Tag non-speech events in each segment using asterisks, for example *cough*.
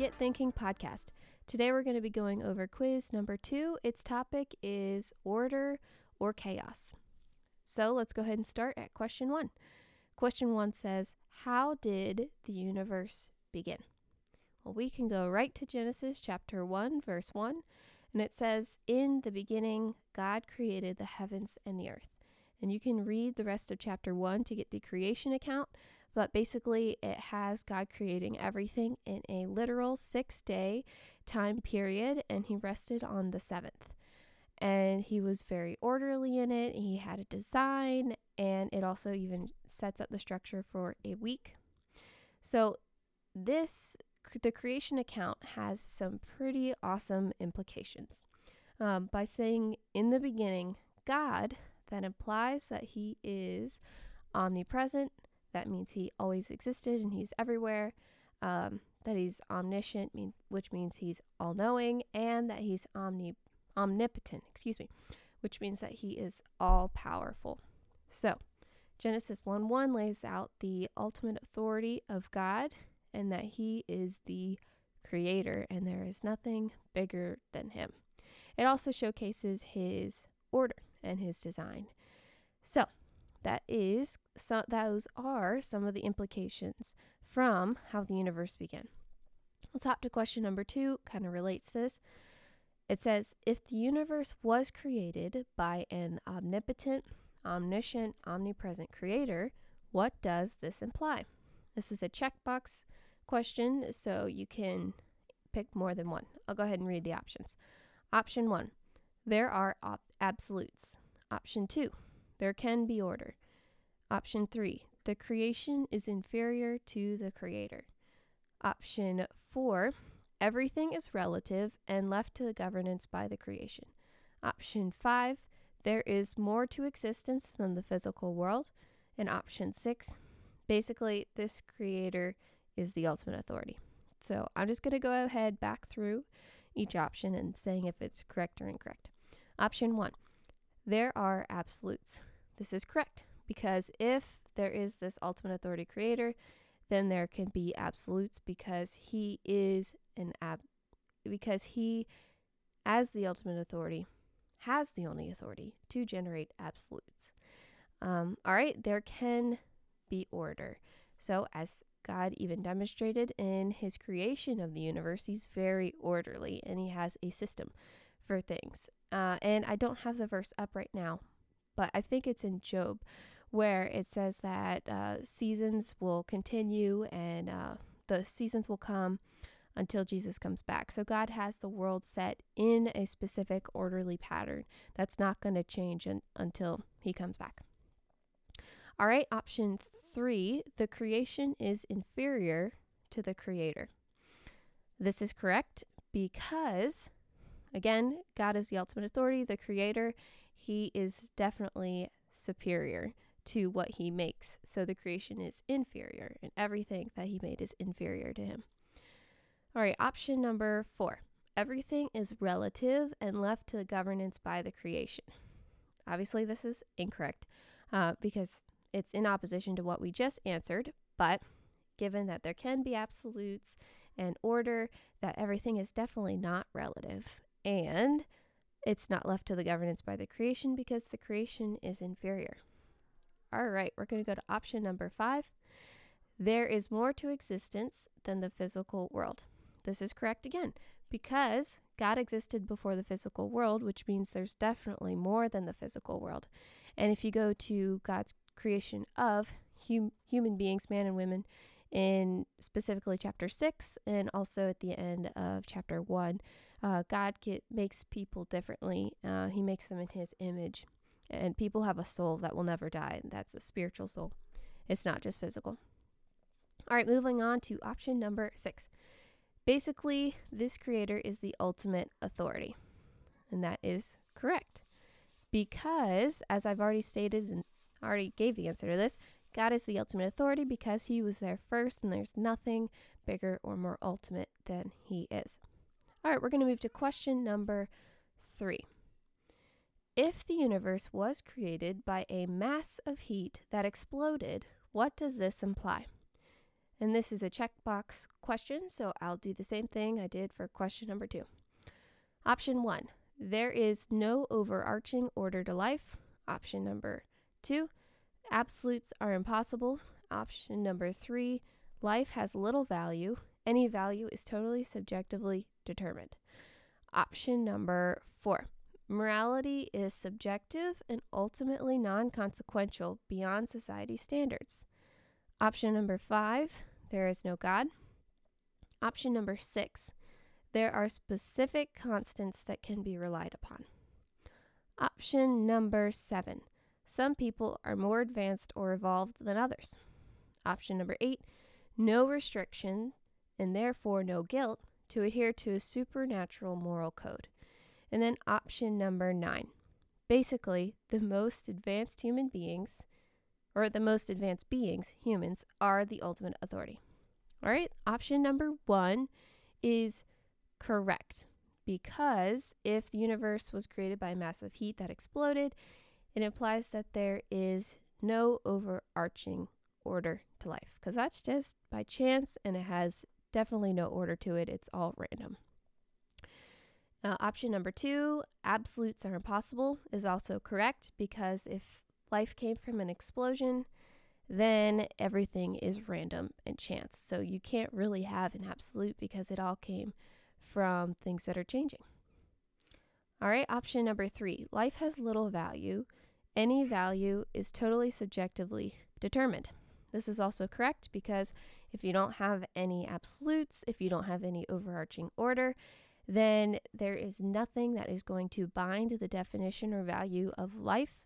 Get Thinking podcast. Today we're going to be going over quiz number two. Its topic is order or chaos. So let's go ahead and start at question one. Question one says, How did the universe begin? Well, we can go right to Genesis chapter 1, verse 1, and it says, In the beginning, God created the heavens and the earth. And you can read the rest of chapter 1 to get the creation account, but basically, it has God creating everything in a literal six day time period, and He rested on the seventh. And He was very orderly in it. He had a design, and it also even sets up the structure for a week. So, this the creation account has some pretty awesome implications. Um, by saying in the beginning, God, that implies that He is omnipresent, that means he always existed and he's everywhere. Um, that he's omniscient, mean, which means he's all knowing, and that he's omni omnipotent, excuse me, which means that he is all powerful. So, Genesis 1 1 lays out the ultimate authority of God and that he is the creator and there is nothing bigger than him. It also showcases his order and his design. So, that is so those are some of the implications from how the universe began. Let's hop to question number 2, kind of relates this. It says if the universe was created by an omnipotent, omniscient, omnipresent creator, what does this imply? This is a checkbox question, so you can pick more than one. I'll go ahead and read the options. Option 1. There are op- absolutes. Option 2. There can be order. Option 3. The creation is inferior to the creator. Option 4. Everything is relative and left to the governance by the creation. Option 5. There is more to existence than the physical world. And option 6. Basically, this creator is the ultimate authority. So I'm just going to go ahead back through each option and saying if it's correct or incorrect. Option 1. There are absolutes. This is correct because if there is this ultimate authority creator, then there can be absolutes because he is an ab because he as the ultimate authority has the only authority to generate absolutes. Um, all right, there can be order. So, as God even demonstrated in his creation of the universe, he's very orderly and he has a system for things. Uh, and I don't have the verse up right now, but I think it's in Job where it says that uh, seasons will continue and uh, the seasons will come until Jesus comes back. So God has the world set in a specific orderly pattern that's not going to change un- until he comes back. All right, option three the creation is inferior to the creator. This is correct because, again, God is the ultimate authority, the creator. He is definitely superior to what he makes. So the creation is inferior, and everything that he made is inferior to him. All right, option number four everything is relative and left to governance by the creation. Obviously, this is incorrect uh, because it's in opposition to what we just answered, but given that there can be absolutes and order, that everything is definitely not relative. And it's not left to the governance by the creation because the creation is inferior. All right, we're going to go to option number five. There is more to existence than the physical world. This is correct again because God existed before the physical world, which means there's definitely more than the physical world. And if you go to God's creation of hum- human beings, man and women, in specifically chapter 6 and also at the end of chapter 1, uh, God get, makes people differently. Uh, he makes them in his image. And people have a soul that will never die, that's a spiritual soul. It's not just physical. All right, moving on to option number six. Basically, this creator is the ultimate authority. And that is correct. Because, as I've already stated and already gave the answer to this, God is the ultimate authority because he was there first, and there's nothing bigger or more ultimate than he is. All right, we're going to move to question number three. If the universe was created by a mass of heat that exploded, what does this imply? And this is a checkbox question, so I'll do the same thing I did for question number two. Option one there is no overarching order to life. Option number two absolutes are impossible. Option number three life has little value. Any value is totally subjectively determined. Option number four morality is subjective and ultimately non consequential beyond society standards. Option number five there is no God. Option number six there are specific constants that can be relied upon. Option number seven some people are more advanced or evolved than others. Option number eight no restriction and therefore no guilt to adhere to a supernatural moral code. And then option number nine. Basically, the most advanced human beings, or the most advanced beings, humans, are the ultimate authority. All right, option number one is correct because if the universe was created by massive heat that exploded, it implies that there is no overarching order to life because that's just by chance and it has definitely no order to it. It's all random. Uh, option number two, absolutes are impossible, is also correct because if life came from an explosion, then everything is random and chance. So you can't really have an absolute because it all came from things that are changing. All right, option number three life has little value. Any value is totally subjectively determined. This is also correct because if you don't have any absolutes, if you don't have any overarching order, then there is nothing that is going to bind the definition or value of life.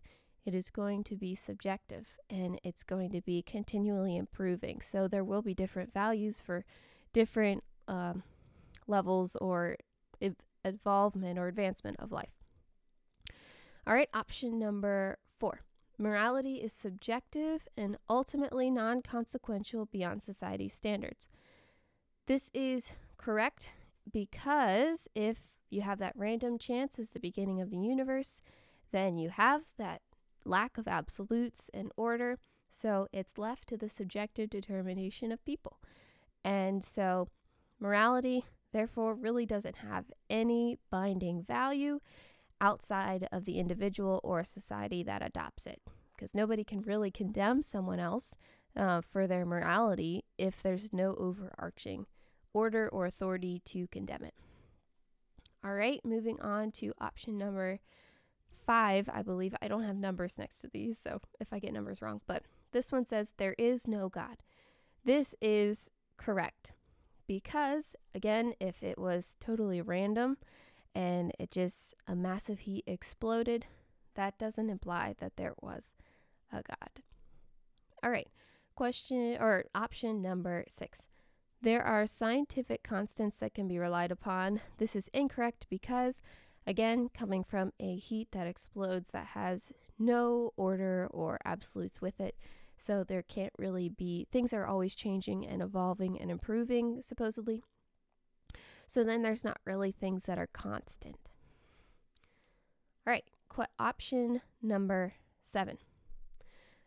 It is going to be subjective and it's going to be continually improving. So there will be different values for different um, levels or involvement or advancement of life. All right, option number four. Morality is subjective and ultimately non consequential beyond society's standards. This is correct because if you have that random chance as the beginning of the universe, then you have that lack of absolutes and order. So it's left to the subjective determination of people. And so morality, therefore, really doesn't have any binding value outside of the individual or society that adopts it. Because nobody can really condemn someone else uh, for their morality if there's no overarching order or authority to condemn it. All right, moving on to option number five. I believe I don't have numbers next to these, so if I get numbers wrong, but this one says there is no God. This is correct because, again, if it was totally random and it just a massive heat exploded, that doesn't imply that there was a God. All right, question or option number six. There are scientific constants that can be relied upon. This is incorrect because, again, coming from a heat that explodes that has no order or absolutes with it, so there can't really be, things are always changing and evolving and improving, supposedly. So then there's not really things that are constant. All right, qu- option number seven.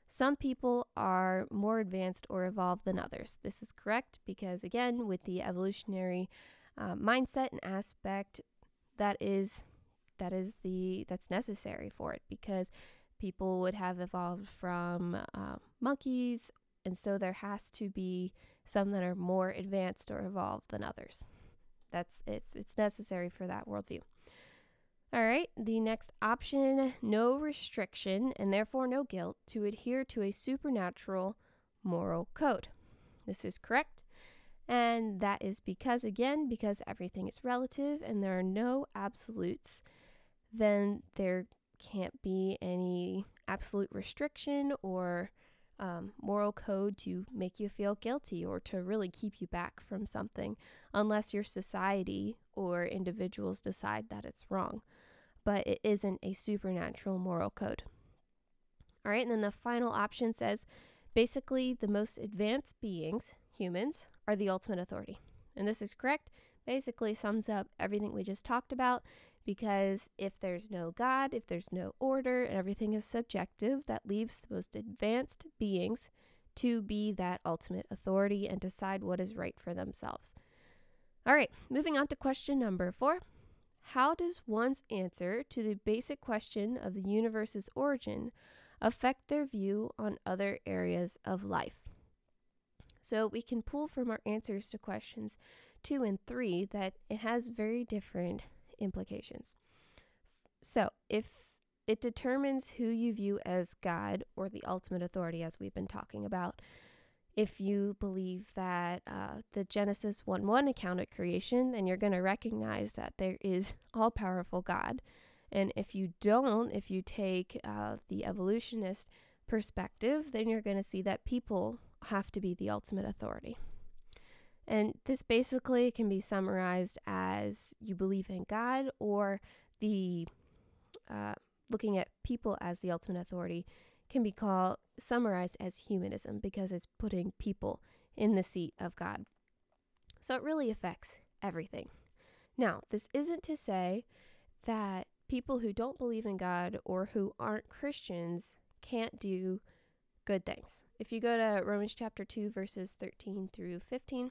Some people are more advanced or evolved than others. This is correct because, again, with the evolutionary uh, mindset and aspect, that is that is the that's necessary for it because people would have evolved from uh, monkeys, and so there has to be some that are more advanced or evolved than others. That's it's it's necessary for that worldview. All right, the next option no restriction and therefore no guilt to adhere to a supernatural moral code. This is correct. And that is because, again, because everything is relative and there are no absolutes, then there can't be any absolute restriction or um, moral code to make you feel guilty or to really keep you back from something unless your society or individuals decide that it's wrong but it isn't a supernatural moral code. All right, and then the final option says basically the most advanced beings, humans, are the ultimate authority. And this is correct. Basically sums up everything we just talked about because if there's no God, if there's no order, and everything is subjective, that leaves the most advanced beings to be that ultimate authority and decide what is right for themselves. All right, moving on to question number four. How does one's answer to the basic question of the universe's origin affect their view on other areas of life? So we can pull from our answers to questions two and three that it has very different implications. So if it determines who you view as God or the ultimate authority, as we've been talking about, if you believe that uh, the Genesis 1 1 account of creation, then you're going to recognize that there is *laughs* all powerful God. And if you don't, if you take uh, the evolutionist perspective, then you're going to see that people have to be the ultimate authority. And this basically can be summarized as you believe in God or the uh, looking at people as the ultimate authority can be called summarized as humanism because it's putting people in the seat of God. So it really affects everything. Now, this isn't to say that people who don't believe in God or who aren't Christians can't do good things. If you go to Romans chapter 2, verses 13 through 15,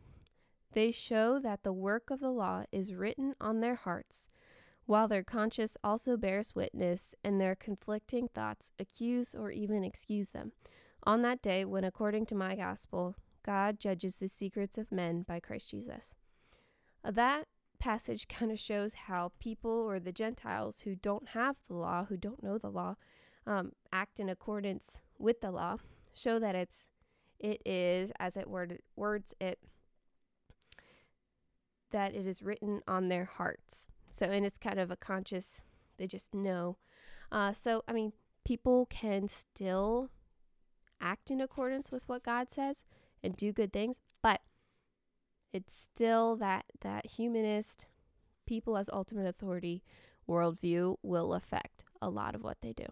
They show that the work of the law is written on their hearts, while their conscience also bears witness, and their conflicting thoughts accuse or even excuse them. On that day, when according to my gospel, God judges the secrets of men by Christ Jesus. That passage *laughs* kind of shows how people or the Gentiles who don't have the law, who don't know the law, um, act in accordance with the law, show that it's it is as it word, words it that it is written on their hearts. So, and it's kind of a conscious, they just know. Uh, so, I mean, people can still act in accordance with what God says and do good things, but it's still that, that humanist, people as ultimate authority worldview will affect a lot of what they do.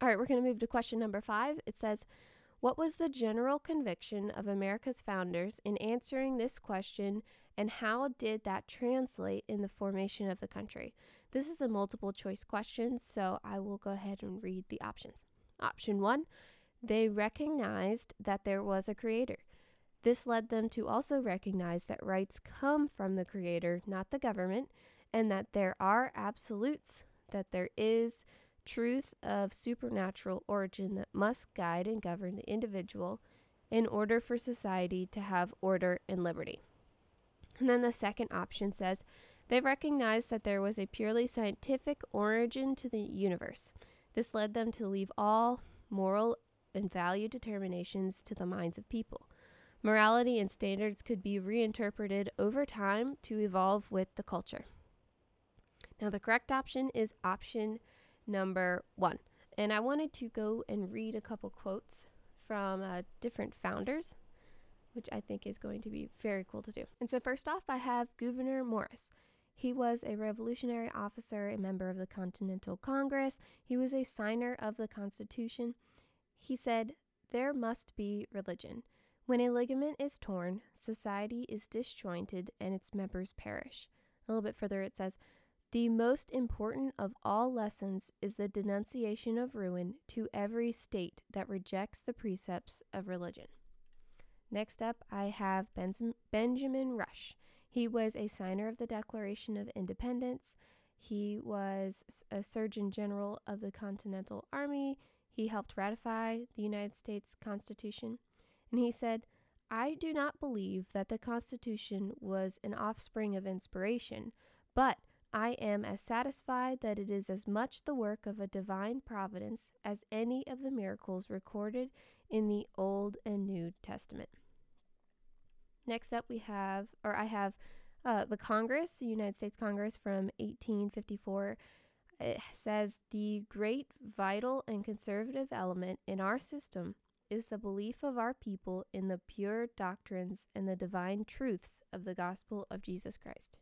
All right, we're going to move to question number five. It says, What was the general conviction of America's founders in answering this question and how did that translate in the formation of the country? This is a multiple choice question, so I will go ahead and read the options. Option one, they recognized that there was a creator. This led them to also recognize that rights come from the creator, not the government, and that there are absolutes, that there is truth of supernatural origin that must guide and govern the individual in order for society to have order and liberty. And then the second option says they recognized that there was a purely scientific origin to the universe. This led them to leave all moral and value determinations to the minds of people. Morality and standards could be reinterpreted over time to evolve with the culture. Now, the correct option is option number one. And I wanted to go and read a couple quotes from uh, different founders which I think is going to be very cool to do. And so, first off, I have Gouverneur Morris. He was a revolutionary officer, a member of the Continental Congress. He was a signer of the Constitution. He said, There must be religion. When a ligament is torn, society is disjointed and its members perish. A little bit further, it says, The most important of all lessons is the denunciation of ruin to every state that rejects the precepts of religion. Next up, I have Benjamin Rush. He was a signer of the Declaration of Independence. He was a Surgeon General of the Continental Army. He helped ratify the United States Constitution. And he said, I do not believe that the Constitution was an offspring of inspiration, but I am as satisfied that it is as much the work of a divine providence as any of the miracles recorded in the Old and New Testament. Next up, we have, or I have, uh, the Congress, the United States Congress from 1854. It says the great, vital, and conservative element in our system is the belief of our people in the pure doctrines and the divine truths of the gospel of Jesus Christ.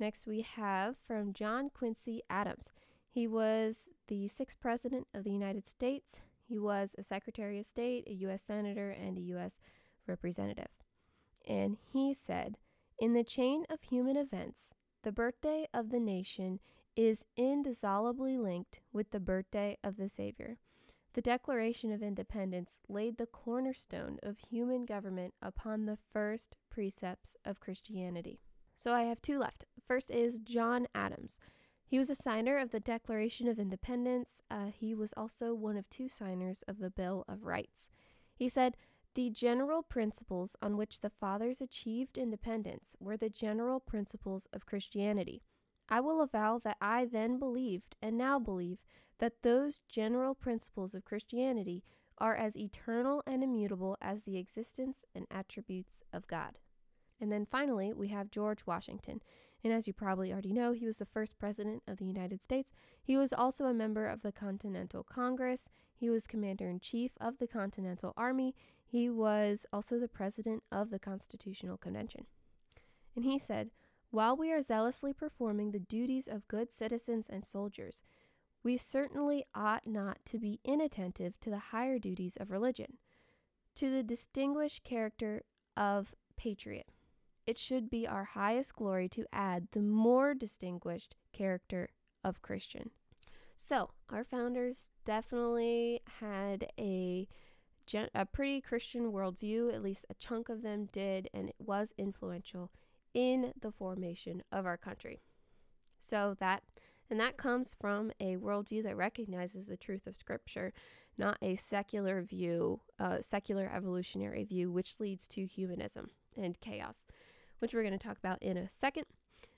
Next, we have from John Quincy Adams. He was the sixth president of the United States. He was a Secretary of State, a U.S. Senator, and a U.S. Representative. And he said, In the chain of human events, the birthday of the nation is indissolubly linked with the birthday of the Savior. The Declaration of Independence laid the cornerstone of human government upon the first precepts of Christianity. So I have two left. First is John Adams. He was a signer of the Declaration of Independence. Uh, he was also one of two signers of the Bill of Rights. He said, The general principles on which the fathers achieved independence were the general principles of Christianity. I will avow that I then believed, and now believe, that those general principles of Christianity are as eternal and immutable as the existence and attributes of God. And then finally, we have George Washington. And as you probably already know, he was the first president of the United States. He was also a member of the Continental Congress. He was commander in chief of the Continental Army. He was also the president of the Constitutional Convention. And he said, While we are zealously performing the duties of good citizens and soldiers, we certainly ought not to be inattentive to the higher duties of religion, to the distinguished character of patriot it should be our highest glory to add the more distinguished character of Christian. So, our founders definitely had a a pretty Christian worldview, at least a chunk of them did, and it was influential in the formation of our country. So that and that comes from a worldview that recognizes the truth of Scripture, not a secular view, uh, secular evolutionary view, which leads to humanism and chaos which we're going to talk about in a second.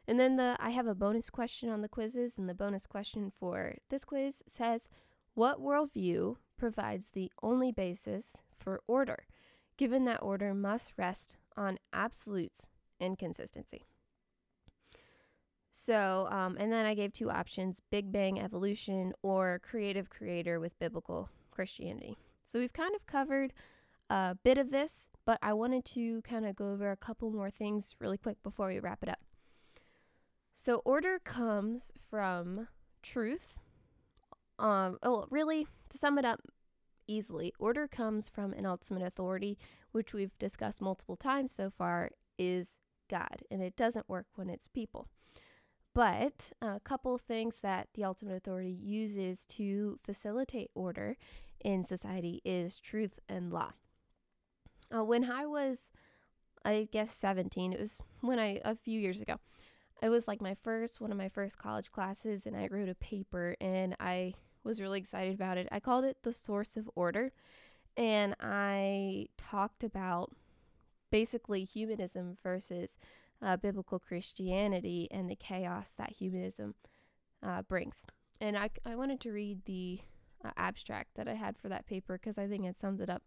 And then the I have a bonus question on the quizzes, and the bonus question for this quiz says, "What worldview provides the only basis for order, given that order must rest on absolutes and consistency?" So, um, and then I gave two options: Big Bang evolution or creative creator with biblical Christianity. So we've kind of covered a bit of this but I wanted to kind of go over a couple more things really quick before we wrap it up. So, order comes from truth. Um, oh, really, to sum it up easily, order comes from an ultimate authority, which we've discussed multiple times so far, is God, and it doesn't work when it's people. But a couple things that the ultimate authority uses to facilitate order in society is truth and law. Uh, when I was, I guess, 17, it was when I, a few years ago, it was like my first, one of my first college classes, and I wrote a paper and I was really excited about it. I called it The Source of Order, and I talked about basically humanism versus uh, biblical Christianity and the chaos that humanism uh, brings. And I, I wanted to read the uh, abstract that I had for that paper because I think it sums it up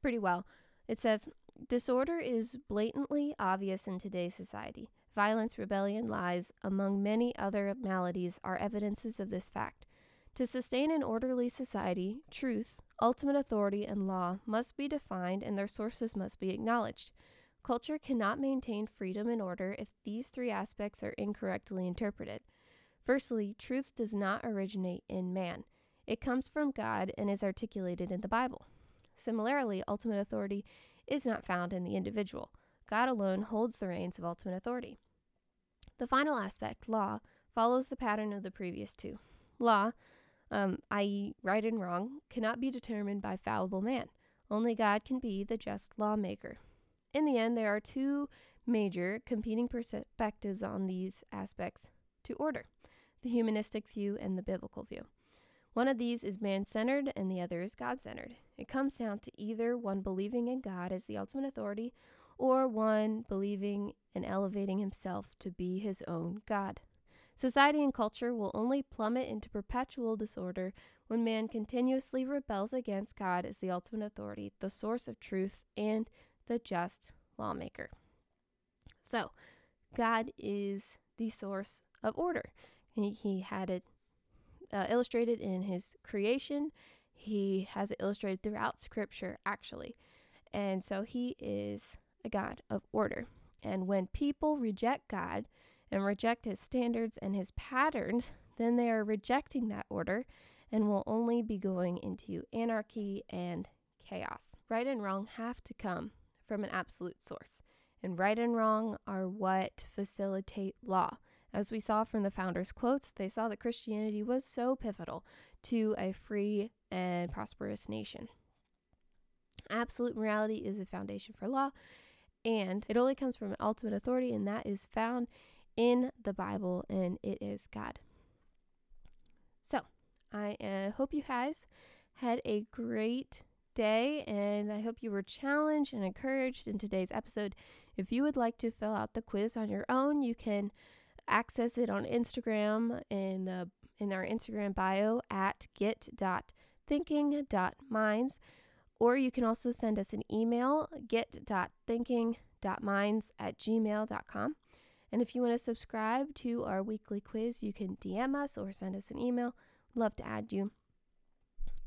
pretty well. It says disorder is blatantly obvious in today's society. Violence, rebellion, lies, among many other maladies, are evidences of this fact. To sustain an orderly society, truth, ultimate authority, and law must be defined and their sources must be acknowledged. Culture cannot maintain freedom and order if these three aspects are incorrectly interpreted. Firstly, truth does not originate in man, it comes from God and is articulated in the Bible. Similarly, ultimate authority is not found in the individual. God alone holds the reins of ultimate authority. The final aspect, law, follows the pattern of the previous two. Law, um, i.e., right and wrong, cannot be determined by fallible man. Only God can be the just lawmaker. In the end, there are two major competing perspectives on these aspects to order the humanistic view and the biblical view. One of these is man centered and the other is God centered. It comes down to either one believing in God as the ultimate authority or one believing and elevating himself to be his own God. Society and culture will only plummet into perpetual disorder when man continuously rebels against God as the ultimate authority, the source of truth, and the just lawmaker. So, God is the source of order. He, he had it uh, illustrated in his creation. He has it illustrated throughout scripture, actually. And so he is a God of order. And when people reject God and reject his standards and his patterns, then they are rejecting that order and will only be going into anarchy and chaos. Right and wrong have to come from an absolute source. And right and wrong are what facilitate law. As we saw from the founders' quotes, they saw that Christianity was so pivotal to a free and prosperous nation. Absolute morality is the foundation for law, and it only comes from an ultimate authority, and that is found in the Bible, and it is God. So, I uh, hope you guys had a great day, and I hope you were challenged and encouraged in today's episode. If you would like to fill out the quiz on your own, you can access it on Instagram in the in our Instagram bio at get.thinking.minds. Or you can also send us an email, get.thinking.minds at gmail.com. And if you want to subscribe to our weekly quiz, you can DM us or send us an email. Love to add you.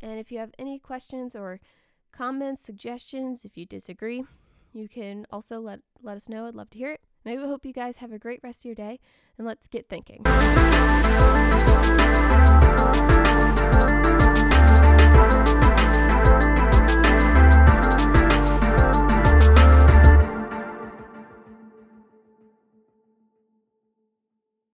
And if you have any questions or comments, suggestions, if you disagree, you can also let, let us know. I'd love to hear it. And I hope you guys have a great rest of your day and let's get thinking.